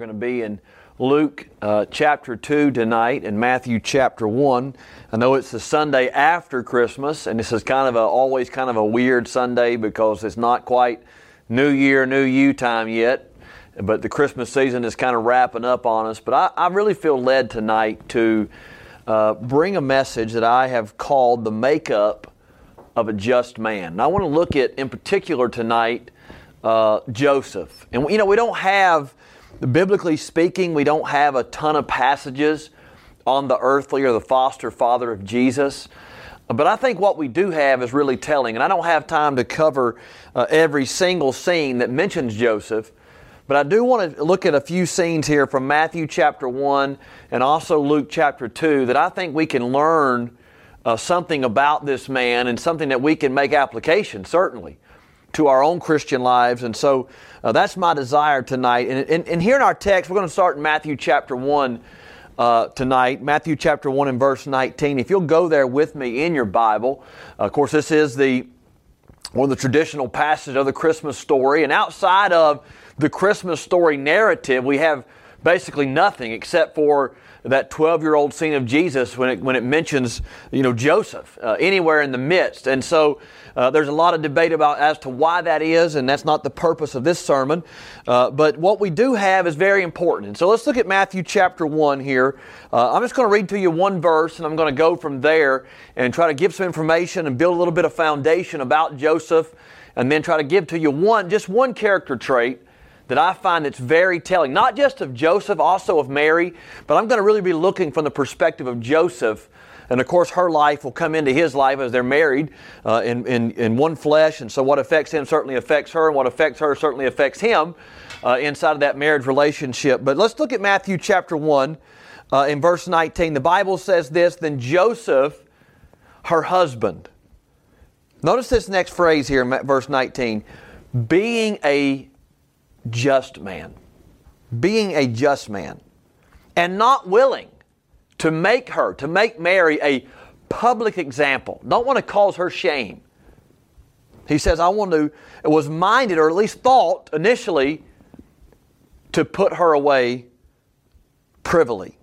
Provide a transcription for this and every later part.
going to be in Luke uh, chapter 2 tonight and Matthew chapter 1. I know it's the Sunday after Christmas, and this is kind of a, always kind of a weird Sunday because it's not quite New Year, New You time yet, but the Christmas season is kind of wrapping up on us. But I, I really feel led tonight to uh, bring a message that I have called the makeup of a just man. And I want to look at, in particular tonight, uh, Joseph. And, you know, we don't have Biblically speaking, we don't have a ton of passages on the earthly or the foster father of Jesus. But I think what we do have is really telling. And I don't have time to cover uh, every single scene that mentions Joseph. But I do want to look at a few scenes here from Matthew chapter 1 and also Luke chapter 2 that I think we can learn uh, something about this man and something that we can make application, certainly, to our own Christian lives. And so uh, that's my desire tonight. And, and, and, here in our text, we're going to start in Matthew chapter 1 uh, tonight. Matthew chapter 1 and verse 19. If you'll go there with me in your Bible, uh, of course, this is the one of the traditional passages of the Christmas story. And outside of the Christmas story narrative, we have basically nothing except for that 12 year old scene of Jesus when it, when it mentions, you know, Joseph uh, anywhere in the midst. And so uh, there's a lot of debate about as to why that is, and that's not the purpose of this sermon. Uh, but what we do have is very important. And so let's look at Matthew chapter 1 here. Uh, I'm just going to read to you one verse, and I'm going to go from there and try to give some information and build a little bit of foundation about Joseph, and then try to give to you one, just one character trait that I find that's very telling, not just of Joseph, also of Mary, but I'm going to really be looking from the perspective of Joseph. And of course, her life will come into his life as they're married uh, in, in, in one flesh. And so, what affects him certainly affects her, and what affects her certainly affects him uh, inside of that marriage relationship. But let's look at Matthew chapter 1 uh, in verse 19. The Bible says this Then Joseph, her husband, notice this next phrase here in verse 19 being a just man. Being a just man. And not willing to make her, to make Mary a public example. Don't want to cause her shame. He says, I want to, was minded, or at least thought initially, to put her away privily.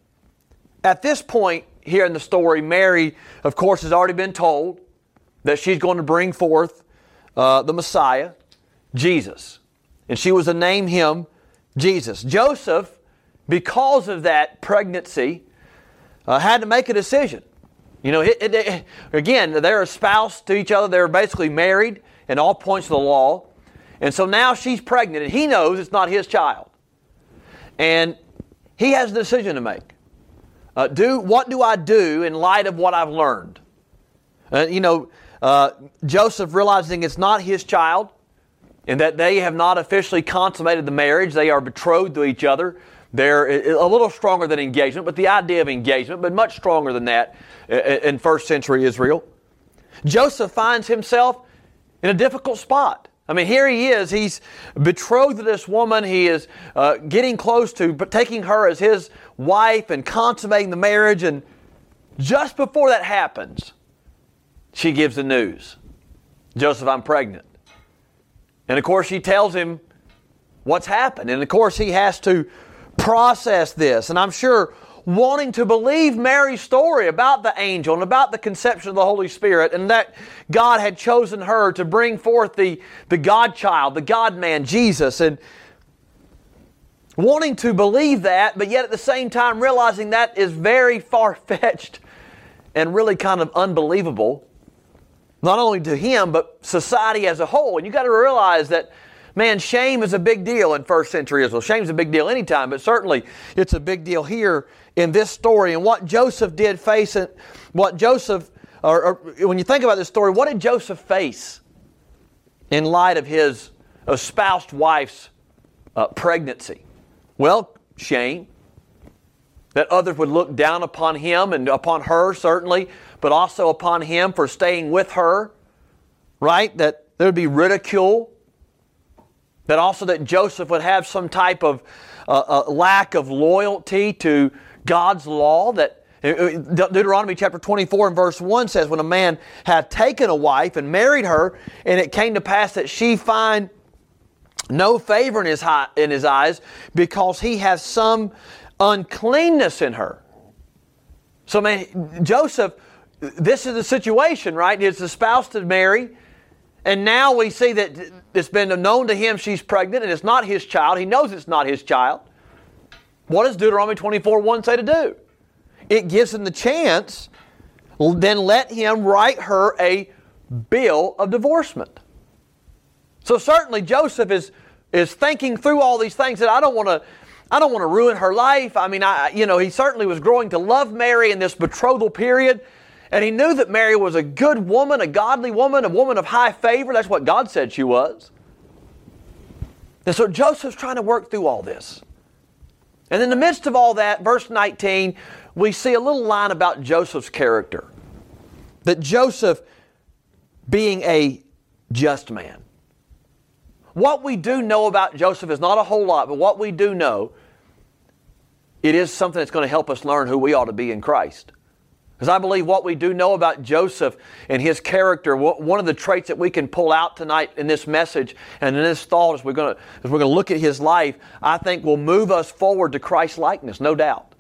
At this point here in the story, Mary, of course, has already been told that she's going to bring forth uh, the Messiah, Jesus and she was to name him Jesus. Joseph, because of that pregnancy, uh, had to make a decision. You know, it, it, it, again, they're espoused to each other. They're basically married in all points of the law. And so now she's pregnant, and he knows it's not his child. And he has a decision to make. Uh, do what do I do in light of what I've learned? Uh, you know, uh, Joseph realizing it's not his child, and that they have not officially consummated the marriage. They are betrothed to each other. They're a little stronger than engagement, but the idea of engagement, but much stronger than that in first century Israel. Joseph finds himself in a difficult spot. I mean, here he is. He's betrothed to this woman. He is uh, getting close to taking her as his wife and consummating the marriage. And just before that happens, she gives the news Joseph, I'm pregnant. And of course, she tells him what's happened. And of course, he has to process this. And I'm sure wanting to believe Mary's story about the angel and about the conception of the Holy Spirit and that God had chosen her to bring forth the, the God child, the God man, Jesus. And wanting to believe that, but yet at the same time realizing that is very far fetched and really kind of unbelievable not only to him, but society as a whole. And you got to realize that, man, shame is a big deal in first century Israel. Shame is a big deal anytime, but certainly it's a big deal here in this story. And what Joseph did face it, what Joseph, or, or when you think about this story, what did Joseph face in light of his espoused wife's uh, pregnancy? Well, shame. That others would look down upon him and upon her, certainly but also upon him for staying with her, right? That there would be ridicule. That also that Joseph would have some type of uh, uh, lack of loyalty to God's law. That uh, uh, Deuteronomy chapter 24 and verse 1 says, When a man had taken a wife and married her, and it came to pass that she find no favor in his, in his eyes because he has some uncleanness in her. So, man, Joseph, this is the situation, right? He's the spouse to Mary. And now we see that it's been known to him she's pregnant and it's not his child. He knows it's not his child. What does Deuteronomy 24 1 say to do? It gives him the chance, then let him write her a bill of divorcement. So certainly Joseph is, is thinking through all these things that I don't want to I don't want to ruin her life. I mean, I, you know, he certainly was growing to love Mary in this betrothal period. And he knew that Mary was a good woman, a godly woman, a woman of high favor. That's what God said she was. And so Joseph's trying to work through all this. And in the midst of all that, verse 19, we see a little line about Joseph's character. That Joseph, being a just man, what we do know about Joseph is not a whole lot, but what we do know, it is something that's going to help us learn who we ought to be in Christ. Because I believe what we do know about Joseph and his character, one of the traits that we can pull out tonight in this message and in this thought as we're going to, as we're going to look at his life, I think will move us forward to Christ likeness, no doubt.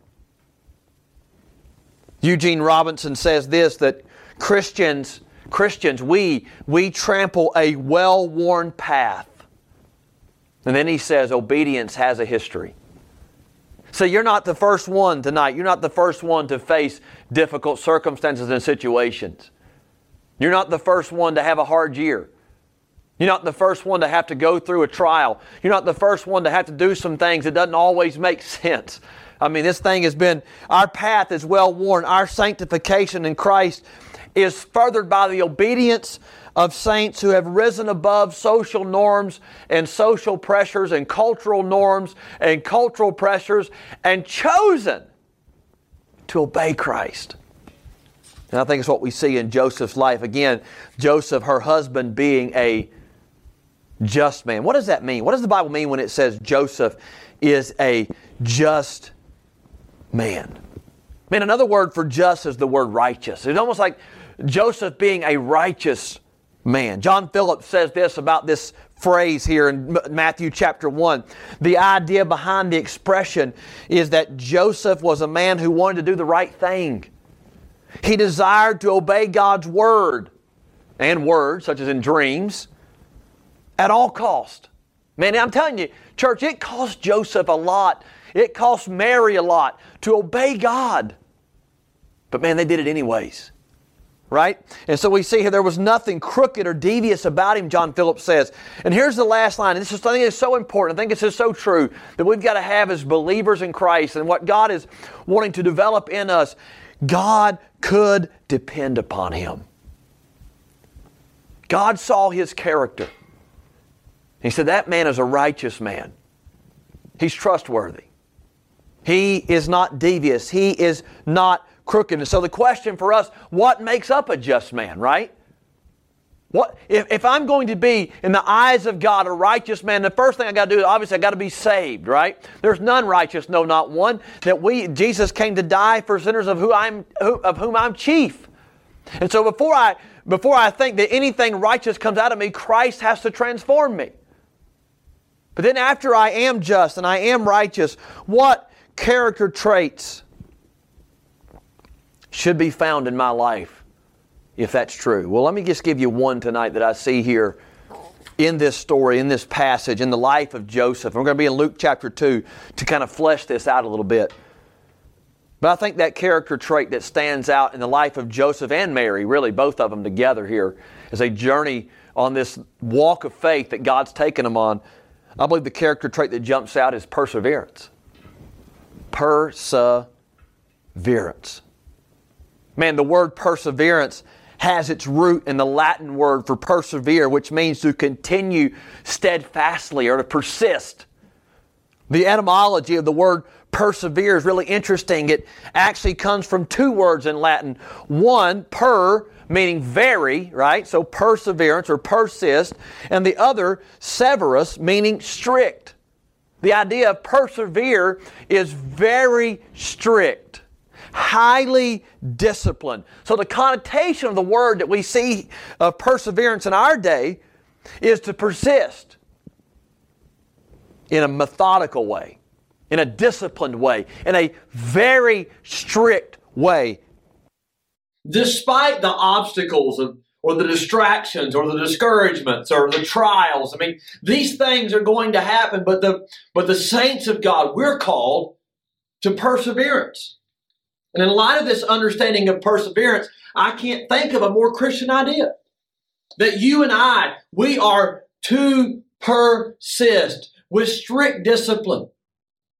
Eugene Robinson says this that Christians, Christians, we, we trample a well worn path and then he says, obedience has a history. So you're not the first one tonight. You're not the first one to face difficult circumstances and situations. You're not the first one to have a hard year. You're not the first one to have to go through a trial. You're not the first one to have to do some things that doesn't always make sense. I mean, this thing has been, our path is well worn. Our sanctification in Christ is furthered by the obedience of saints who have risen above social norms and social pressures and cultural norms and cultural pressures and chosen to obey Christ. And I think it's what we see in Joseph's life. Again, Joseph, her husband, being a just man. What does that mean? What does the Bible mean when it says Joseph is a just man? Man, another word for just is the word righteous. It's almost like Joseph being a righteous man. John Phillips says this about this phrase here in Matthew chapter 1. The idea behind the expression is that Joseph was a man who wanted to do the right thing. He desired to obey God's word and words, such as in dreams, at all cost. Man, I'm telling you, church, it cost Joseph a lot. It cost Mary a lot to obey God. But man, they did it anyways right? And so we see here there was nothing crooked or devious about him, John Phillips says. And here's the last line. And this is something that's so important. I think this is so true that we've got to have as believers in Christ and what God is wanting to develop in us. God could depend upon him. God saw his character. He said, That man is a righteous man. He's trustworthy. He is not devious. He is not crooked. And so the question for us, what makes up a just man, right? What if, if I'm going to be in the eyes of God a righteous man, the first thing I gotta do is obviously I gotta be saved, right? There's none righteous, no not one. That we Jesus came to die for sinners of who I'm who, of whom I'm chief. And so before I before I think that anything righteous comes out of me, Christ has to transform me. But then after I am just and I am righteous, what character traits should be found in my life if that's true. Well, let me just give you one tonight that I see here in this story, in this passage, in the life of Joseph. we're going to be in Luke chapter 2 to kind of flesh this out a little bit. But I think that character trait that stands out in the life of Joseph and Mary, really both of them together here, as a journey on this walk of faith that God's taken them on, I believe the character trait that jumps out is perseverance. Perseverance. Man, the word perseverance has its root in the Latin word for persevere, which means to continue steadfastly or to persist. The etymology of the word persevere is really interesting. It actually comes from two words in Latin. One, per, meaning very, right? So perseverance or persist. And the other, severus, meaning strict. The idea of persevere is very strict highly disciplined. So the connotation of the word that we see of perseverance in our day is to persist. in a methodical way, in a disciplined way, in a very strict way. Despite the obstacles of, or the distractions or the discouragements or the trials, I mean, these things are going to happen, but the, but the saints of God, we're called to perseverance. And in light of this understanding of perseverance, I can't think of a more Christian idea. That you and I, we are to persist with strict discipline.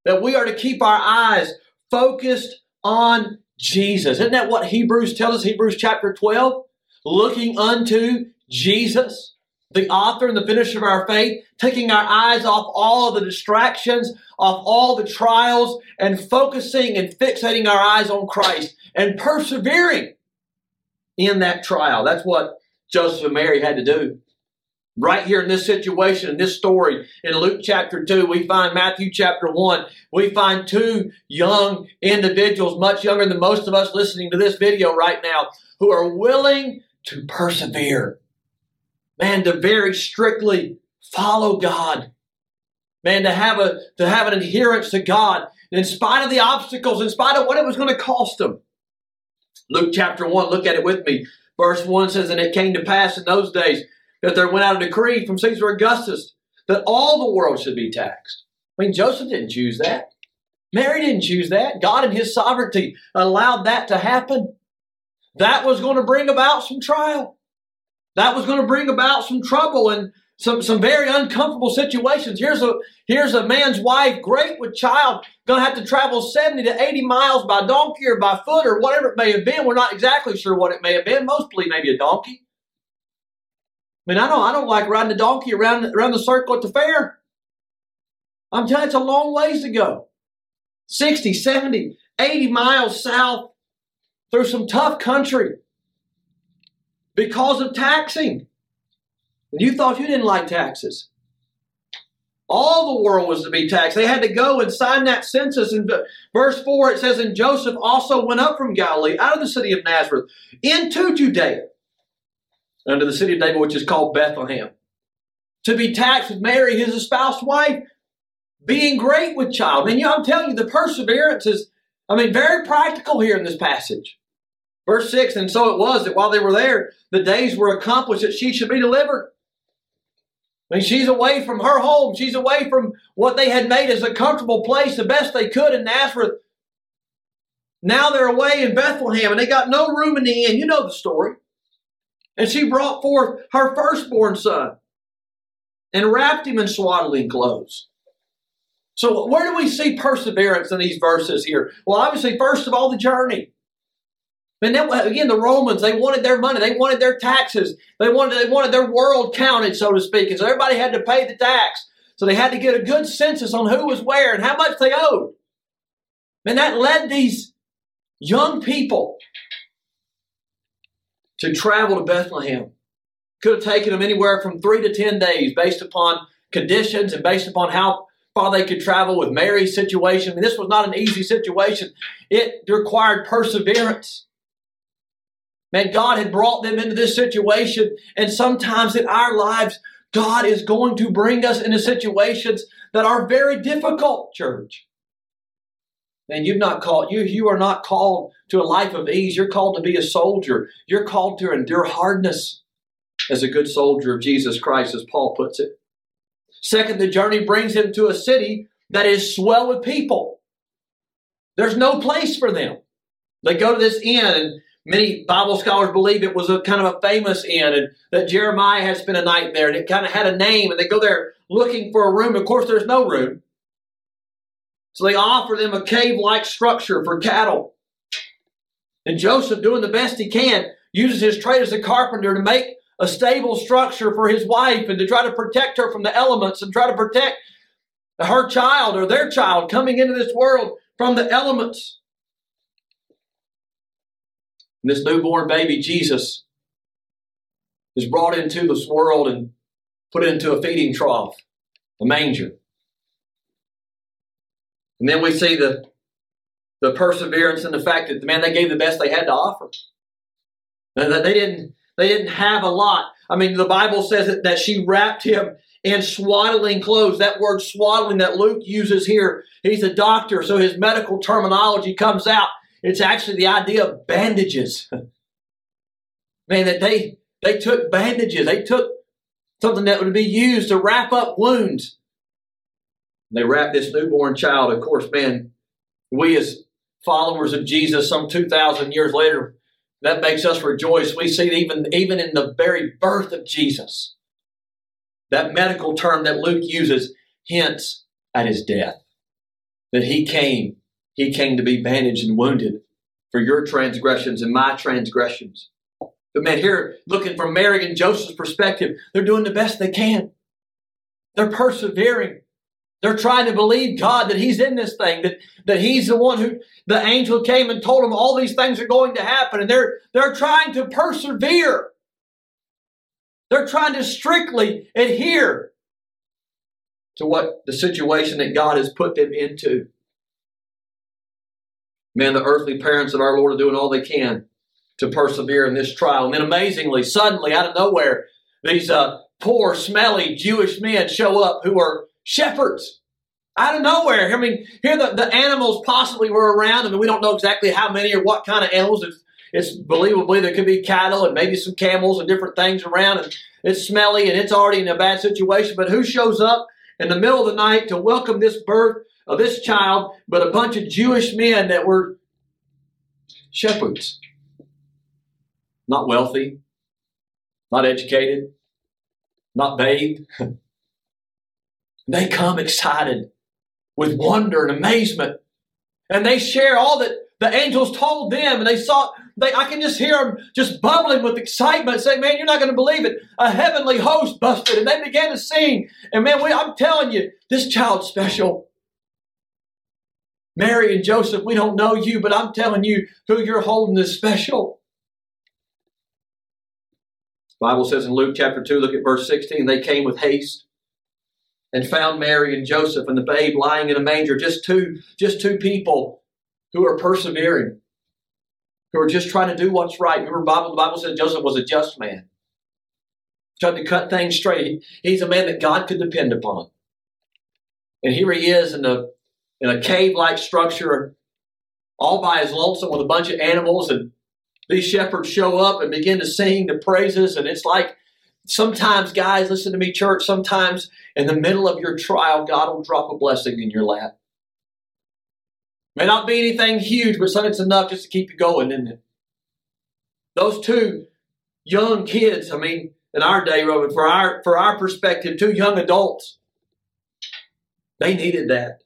That we are to keep our eyes focused on Jesus. Isn't that what Hebrews tells us? Hebrews chapter 12? Looking unto Jesus, the author and the finisher of our faith, taking our eyes off all the distractions, off all the trials, and focusing and fixating our eyes on Christ and persevering in that trial. That's what Joseph and Mary had to do. Right here in this situation, in this story, in Luke chapter 2, we find Matthew chapter 1. We find two young individuals, much younger than most of us listening to this video right now, who are willing to persevere. Man, to very strictly follow God. Man, to have a to have an adherence to God in spite of the obstacles, in spite of what it was going to cost them. Luke chapter 1, look at it with me. Verse 1 says, And it came to pass in those days that there went out a decree from Caesar Augustus that all the world should be taxed. I mean, Joseph didn't choose that. Mary didn't choose that. God in his sovereignty allowed that to happen. That was going to bring about some trial. That was going to bring about some trouble and some, some very uncomfortable situations. Here's a, here's a man's wife, great with child, going to have to travel 70 to 80 miles by donkey or by foot or whatever it may have been. We're not exactly sure what it may have been. Mostly maybe a donkey. I mean, I don't, I don't like riding a donkey around, around the circle at the fair. I'm telling you, it's a long ways to go. 60, 70, 80 miles south through some tough country because of taxing. And you thought you didn't like taxes. All the world was to be taxed. They had to go and sign that census. In verse 4, it says, And Joseph also went up from Galilee, out of the city of Nazareth, into Judea, unto the city of David, which is called Bethlehem, to be taxed with Mary, his espoused wife, being great with child. And you know, I'm telling you, the perseverance is, I mean, very practical here in this passage. Verse 6 And so it was that while they were there, the days were accomplished that she should be delivered. I mean, she's away from her home. She's away from what they had made as a comfortable place, the best they could in Nazareth. Now they're away in Bethlehem and they got no room in the inn. You know the story. And she brought forth her firstborn son and wrapped him in swaddling clothes. So, where do we see perseverance in these verses here? Well, obviously, first of all, the journey. And then uh, again, the Romans, they wanted their money, they wanted their taxes, they wanted they wanted their world counted, so to speak. And so everybody had to pay the tax. So they had to get a good census on who was where and how much they owed. And that led these young people to travel to Bethlehem. Could have taken them anywhere from three to ten days based upon conditions and based upon how far they could travel with Mary's situation. I mean, this was not an easy situation. It required perseverance. Man, God had brought them into this situation, and sometimes in our lives, God is going to bring us into situations that are very difficult, church. And you've not called you you are not called to a life of ease. You're called to be a soldier. You're called to endure hardness as a good soldier of Jesus Christ, as Paul puts it. Second, the journey brings him to a city that is swell with people. There's no place for them. They go to this inn, and Many Bible scholars believe it was a kind of a famous inn and that Jeremiah had spent a night there and it kind of had a name and they go there looking for a room. Of course, there's no room. So they offer them a cave like structure for cattle. And Joseph, doing the best he can, uses his trade as a carpenter to make a stable structure for his wife and to try to protect her from the elements and try to protect her child or their child coming into this world from the elements. And this newborn baby, Jesus, is brought into this world and put into a feeding trough, a manger. And then we see the, the perseverance and the fact that, the man, they gave the best they had to offer. And that they didn't, they didn't have a lot. I mean, the Bible says that, that she wrapped him in swaddling clothes. That word swaddling that Luke uses here, he's a doctor, so his medical terminology comes out. It's actually the idea of bandages. Man, that they they took bandages. They took something that would be used to wrap up wounds. They wrapped this newborn child. Of course, man, we as followers of Jesus, some two thousand years later, that makes us rejoice. We see even even in the very birth of Jesus, that medical term that Luke uses hints at his death. That he came, he came to be bandaged and wounded for your transgressions and my transgressions. But man, here, looking from Mary and Joseph's perspective, they're doing the best they can. They're persevering. They're trying to believe God that He's in this thing, that, that He's the one who the angel came and told them all these things are going to happen, and they're they're trying to persevere. They're trying to strictly adhere to what the situation that God has put them into. Man, the earthly parents of our Lord are doing all they can to persevere in this trial. And then amazingly, suddenly, out of nowhere, these uh, poor, smelly Jewish men show up who are shepherds. Out of nowhere. I mean, here the, the animals possibly were around. I mean, we don't know exactly how many or what kind of animals. It's, it's believably there could be cattle and maybe some camels and different things around. And it's smelly and it's already in a bad situation. But who shows up in the middle of the night to welcome this birth of this child, but a bunch of Jewish men that were shepherds? not wealthy, not educated, not bathed. they come excited with wonder and amazement. And they share all that the angels told them. And they saw, they, I can just hear them just bubbling with excitement, saying, Man, you're not going to believe it. A heavenly host busted. And they began to sing. And man, we, I'm telling you, this child's special. Mary and Joseph, we don't know you, but I'm telling you who you're holding is special. Bible says in Luke chapter 2, look at verse 16, they came with haste and found Mary and Joseph and the babe lying in a manger. Just two, just two people who are persevering, who are just trying to do what's right. Remember, Bible, the Bible says Joseph was a just man. Trying to cut things straight. He's a man that God could depend upon. And here he is in a in a cave-like structure, all by his lonesome with a bunch of animals and these shepherds show up and begin to sing the praises. And it's like sometimes, guys, listen to me, church, sometimes in the middle of your trial, God will drop a blessing in your lap. May not be anything huge, but something's enough just to keep you going, isn't it? Those two young kids, I mean, in our day, Robin, for our for our perspective, two young adults, they needed that.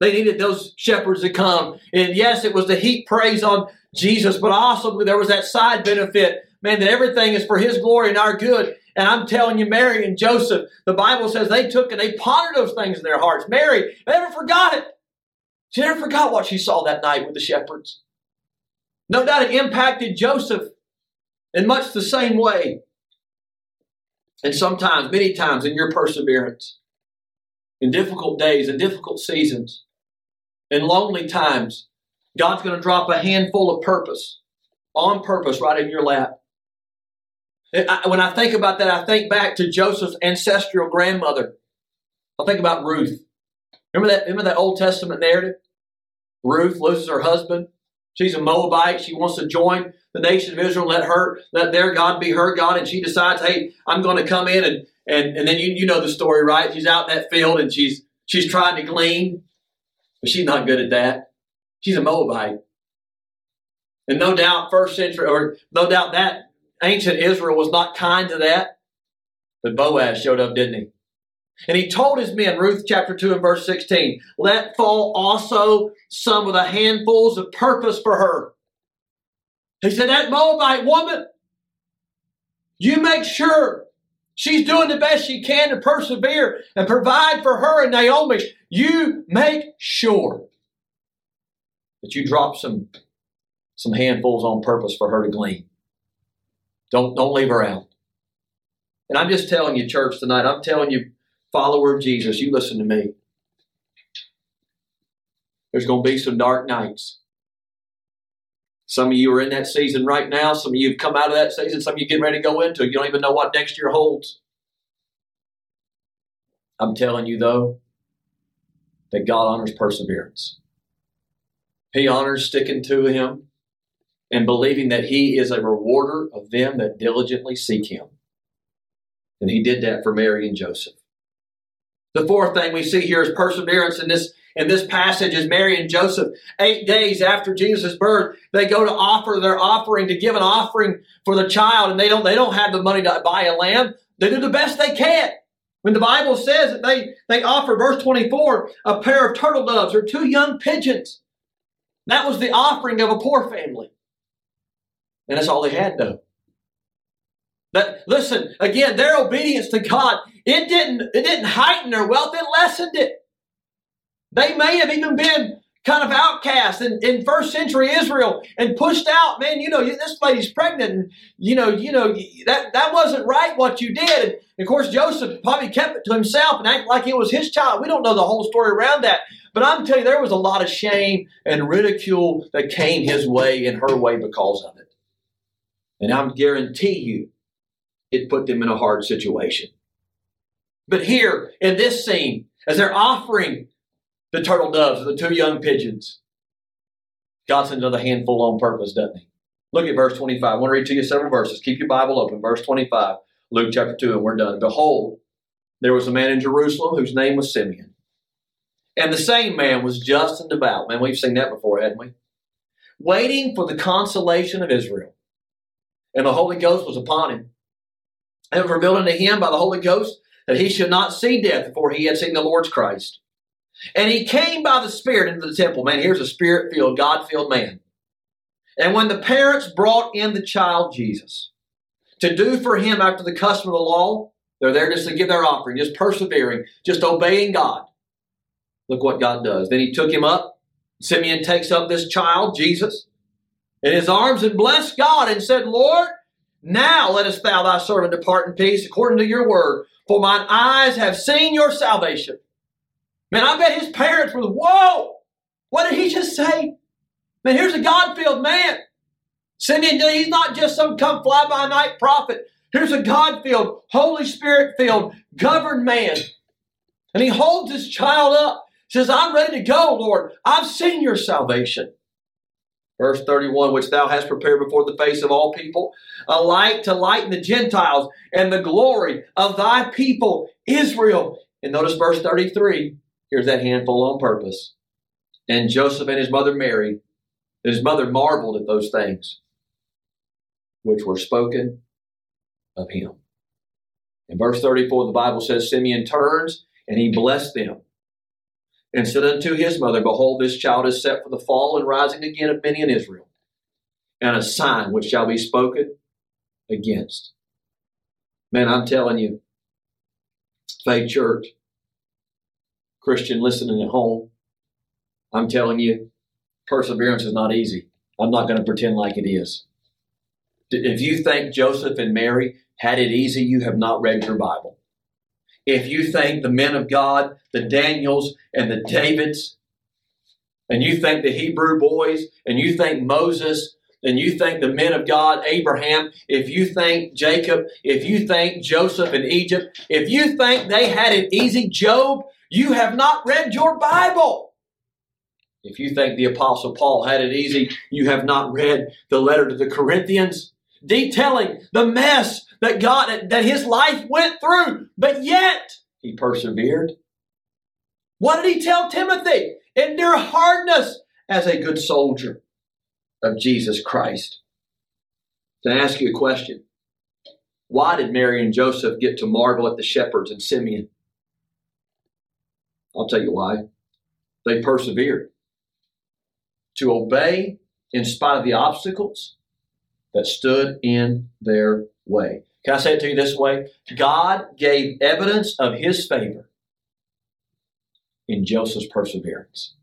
They needed those shepherds to come. And yes, it was to heap praise on Jesus, but also there was that side benefit, man, that everything is for His glory and our good. And I'm telling you, Mary and Joseph, the Bible says they took and they pondered those things in their hearts. Mary never forgot it. She never forgot what she saw that night with the shepherds. No doubt it impacted Joseph in much the same way. And sometimes, many times in your perseverance, in difficult days, in difficult seasons, in lonely times, God's going to drop a handful of purpose, on purpose, right in your lap. When I think about that, I think back to Joseph's ancestral grandmother. I think about Ruth. Remember that, remember that Old Testament narrative? Ruth loses her husband. She's a Moabite. She wants to join the nation of Israel, let her, let their God be her God. And she decides, hey, I'm going to come in and, and, and then you, you know the story, right? She's out in that field and she's, she's trying to glean, but she's not good at that. She's a Moabite. And no doubt, first century, or no doubt that ancient Israel was not kind to that. But Boaz showed up, didn't he? And he told his men, Ruth chapter 2 and verse 16, let fall also some of the handfuls of purpose for her. He said, that Moabite woman, you make sure she's doing the best she can to persevere and provide for her and Naomi. You make sure that you drop some some handfuls on purpose for her to glean. Don't don't leave her out. And I'm just telling you, church, tonight, I'm telling you, follower of Jesus, you listen to me. There's going to be some dark nights. Some of you are in that season right now. Some of you have come out of that season. Some of you getting ready to go into it. You don't even know what next year holds. I'm telling you, though, that God honors perseverance. He honors sticking to Him and believing that He is a rewarder of them that diligently seek Him. And He did that for Mary and Joseph. The fourth thing we see here is perseverance in this in this passage is Mary and Joseph. Eight days after Jesus' birth, they go to offer their offering to give an offering for the child, and they don't they don't have the money to buy a lamb. They do the best they can. When the Bible says that they, they offer, verse 24, a pair of turtle doves or two young pigeons. That was the offering of a poor family. And that's all they had, though. That listen, again, their obedience to God, it didn't, it didn't heighten their wealth, it lessened it. They may have even been kind of outcast in, in first century Israel and pushed out. Man, you know, this lady's pregnant, and you know, you know that that wasn't right what you did. And of course, Joseph probably kept it to himself and acted like it was his child. We don't know the whole story around that, but I'm telling you, there was a lot of shame and ridicule that came his way and her way because of it. And I'm guarantee you, it put them in a hard situation. But here in this scene, as they're offering the turtle doves, the two young pigeons. God sends another handful on purpose, doesn't he? Look at verse 25. I want to read to you several verses. Keep your Bible open. Verse 25, Luke chapter 2, and we're done. Behold, there was a man in Jerusalem whose name was Simeon. And the same man was just and devout. Man, we've seen that before, hadn't we? Waiting for the consolation of Israel. And the Holy Ghost was upon him. And it was revealed unto him by the Holy Ghost that he should not see death before he had seen the Lord's Christ. And he came by the Spirit into the temple. Man, here's a spirit filled, God filled man. And when the parents brought in the child Jesus to do for him after the custom of the law, they're there just to give their offering, just persevering, just obeying God. Look what God does. Then he took him up. Simeon takes up this child, Jesus, in his arms and blessed God and said, Lord, now lettest thou thy servant depart in peace according to your word, for mine eyes have seen your salvation Man, I bet his parents were, whoa, what did he just say? Man, here's a God filled man. Simeon, he's not just some come fly by night prophet. Here's a God filled, Holy Spirit filled, governed man. And he holds his child up, says, I'm ready to go, Lord. I've seen your salvation. Verse 31, which thou hast prepared before the face of all people, a light to lighten the Gentiles and the glory of thy people, Israel. And notice verse 33 Here's that handful on purpose. And Joseph and his mother Mary, his mother marveled at those things which were spoken of him. In verse 34, the Bible says, Simeon turns and he blessed them and said unto his mother, Behold, this child is set for the fall and rising again of many in Israel, and a sign which shall be spoken against. Man, I'm telling you, Faith Church, Christian listening at home, I'm telling you, perseverance is not easy. I'm not going to pretend like it is. If you think Joseph and Mary had it easy, you have not read your Bible. If you think the men of God, the Daniels and the Davids, and you think the Hebrew boys, and you think Moses, and you think the men of God, Abraham, if you think Jacob, if you think Joseph in Egypt, if you think they had it easy, Job, you have not read your Bible. If you think the Apostle Paul had it easy, you have not read the letter to the Corinthians, detailing the mess that God, that his life went through, but yet he persevered. What did he tell Timothy? Endure hardness as a good soldier of Jesus Christ. I ask you a question? Why did Mary and Joseph get to marvel at the shepherds and Simeon? I'll tell you why. They persevered to obey in spite of the obstacles that stood in their way. Can I say it to you this way? God gave evidence of his favor in Joseph's perseverance.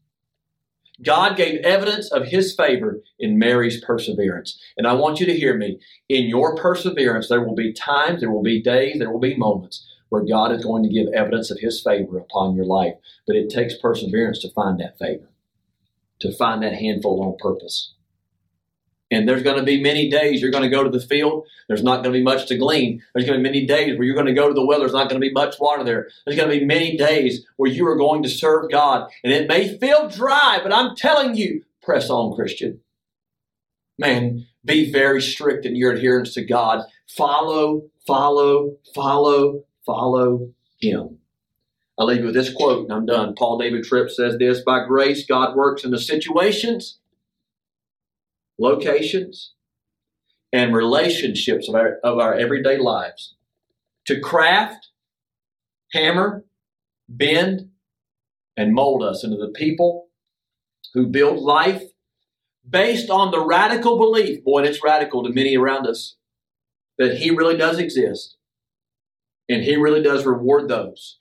God gave evidence of his favor in Mary's perseverance. And I want you to hear me. In your perseverance, there will be times, there will be days, there will be moments where God is going to give evidence of His favor upon your life. But it takes perseverance to find that favor, to find that handful on purpose. And there's going to be many days you're going to go to the field. There's not going to be much to glean. There's going to be many days where you're going to go to the well. There's not going to be much water there. There's going to be many days where you are going to serve God. And it may feel dry, but I'm telling you, press on, Christian. Man, be very strict in your adherence to God. Follow, follow, follow, follow Him. I'll leave you with this quote and I'm done. Paul David Tripp says this By grace, God works in the situations locations, and relationships of our, of our everyday lives to craft, hammer, bend, and mold us into the people who build life based on the radical belief, boy, it's radical to many around us, that He really does exist and He really does reward those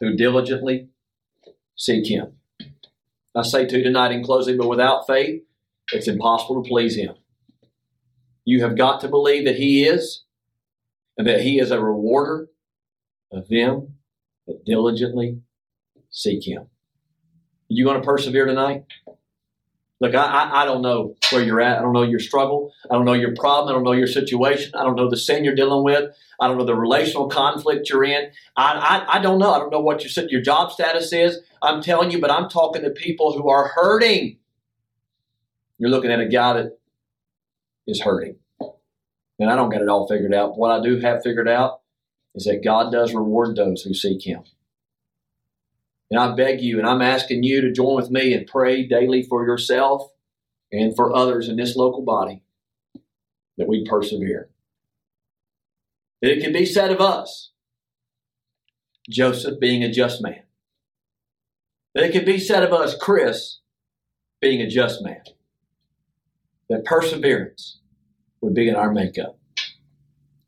who diligently seek Him. I say to you tonight in closing, but without faith, it's impossible to please Him. You have got to believe that He is, and that He is a rewarder of them that diligently seek Him. Are you going to persevere tonight? Look, I, I, I, don't know where you're at. I don't know your struggle. I don't know your problem. I don't know your situation. I don't know the sin you're dealing with. I don't know the relational conflict you're in. I, I, I don't know. I don't know what your, your job status is. I'm telling you, but I'm talking to people who are hurting. You're looking at a guy that is hurting. And I don't get it all figured out. What I do have figured out is that God does reward those who seek Him. And I beg you, and I'm asking you to join with me and pray daily for yourself and for others in this local body that we persevere. That It can be said of us, Joseph being a just man. That it can be said of us, Chris, being a just man that perseverance would be in our makeup.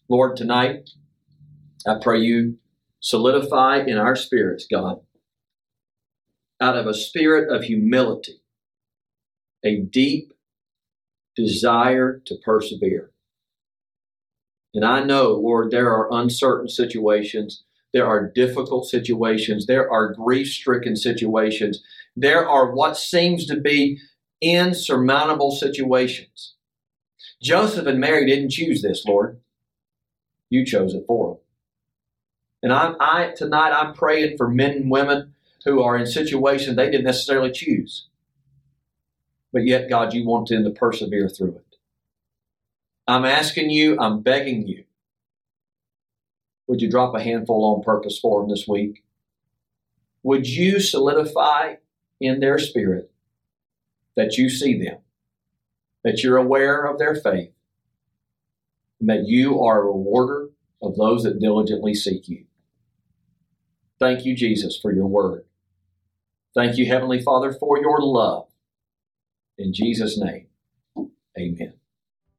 Lord, tonight, I pray you solidify in our spirits, God, out of a spirit of humility, a deep desire to persevere. And I know, Lord, there are uncertain situations. There are difficult situations. There are grief stricken situations. There are what seems to be insurmountable situations. Joseph and Mary didn't choose this, Lord. You chose it for them. And I, I tonight I'm praying for men and women who are in situations they didn't necessarily choose. But yet, God, you want them to persevere through it. I'm asking you, I'm begging you, would you drop a handful on purpose for them this week? Would you solidify in their spirit that you see them, that you're aware of their faith, and that you are a rewarder of those that diligently seek you. Thank you, Jesus, for your word. Thank you, Heavenly Father, for your love. In Jesus' name, amen.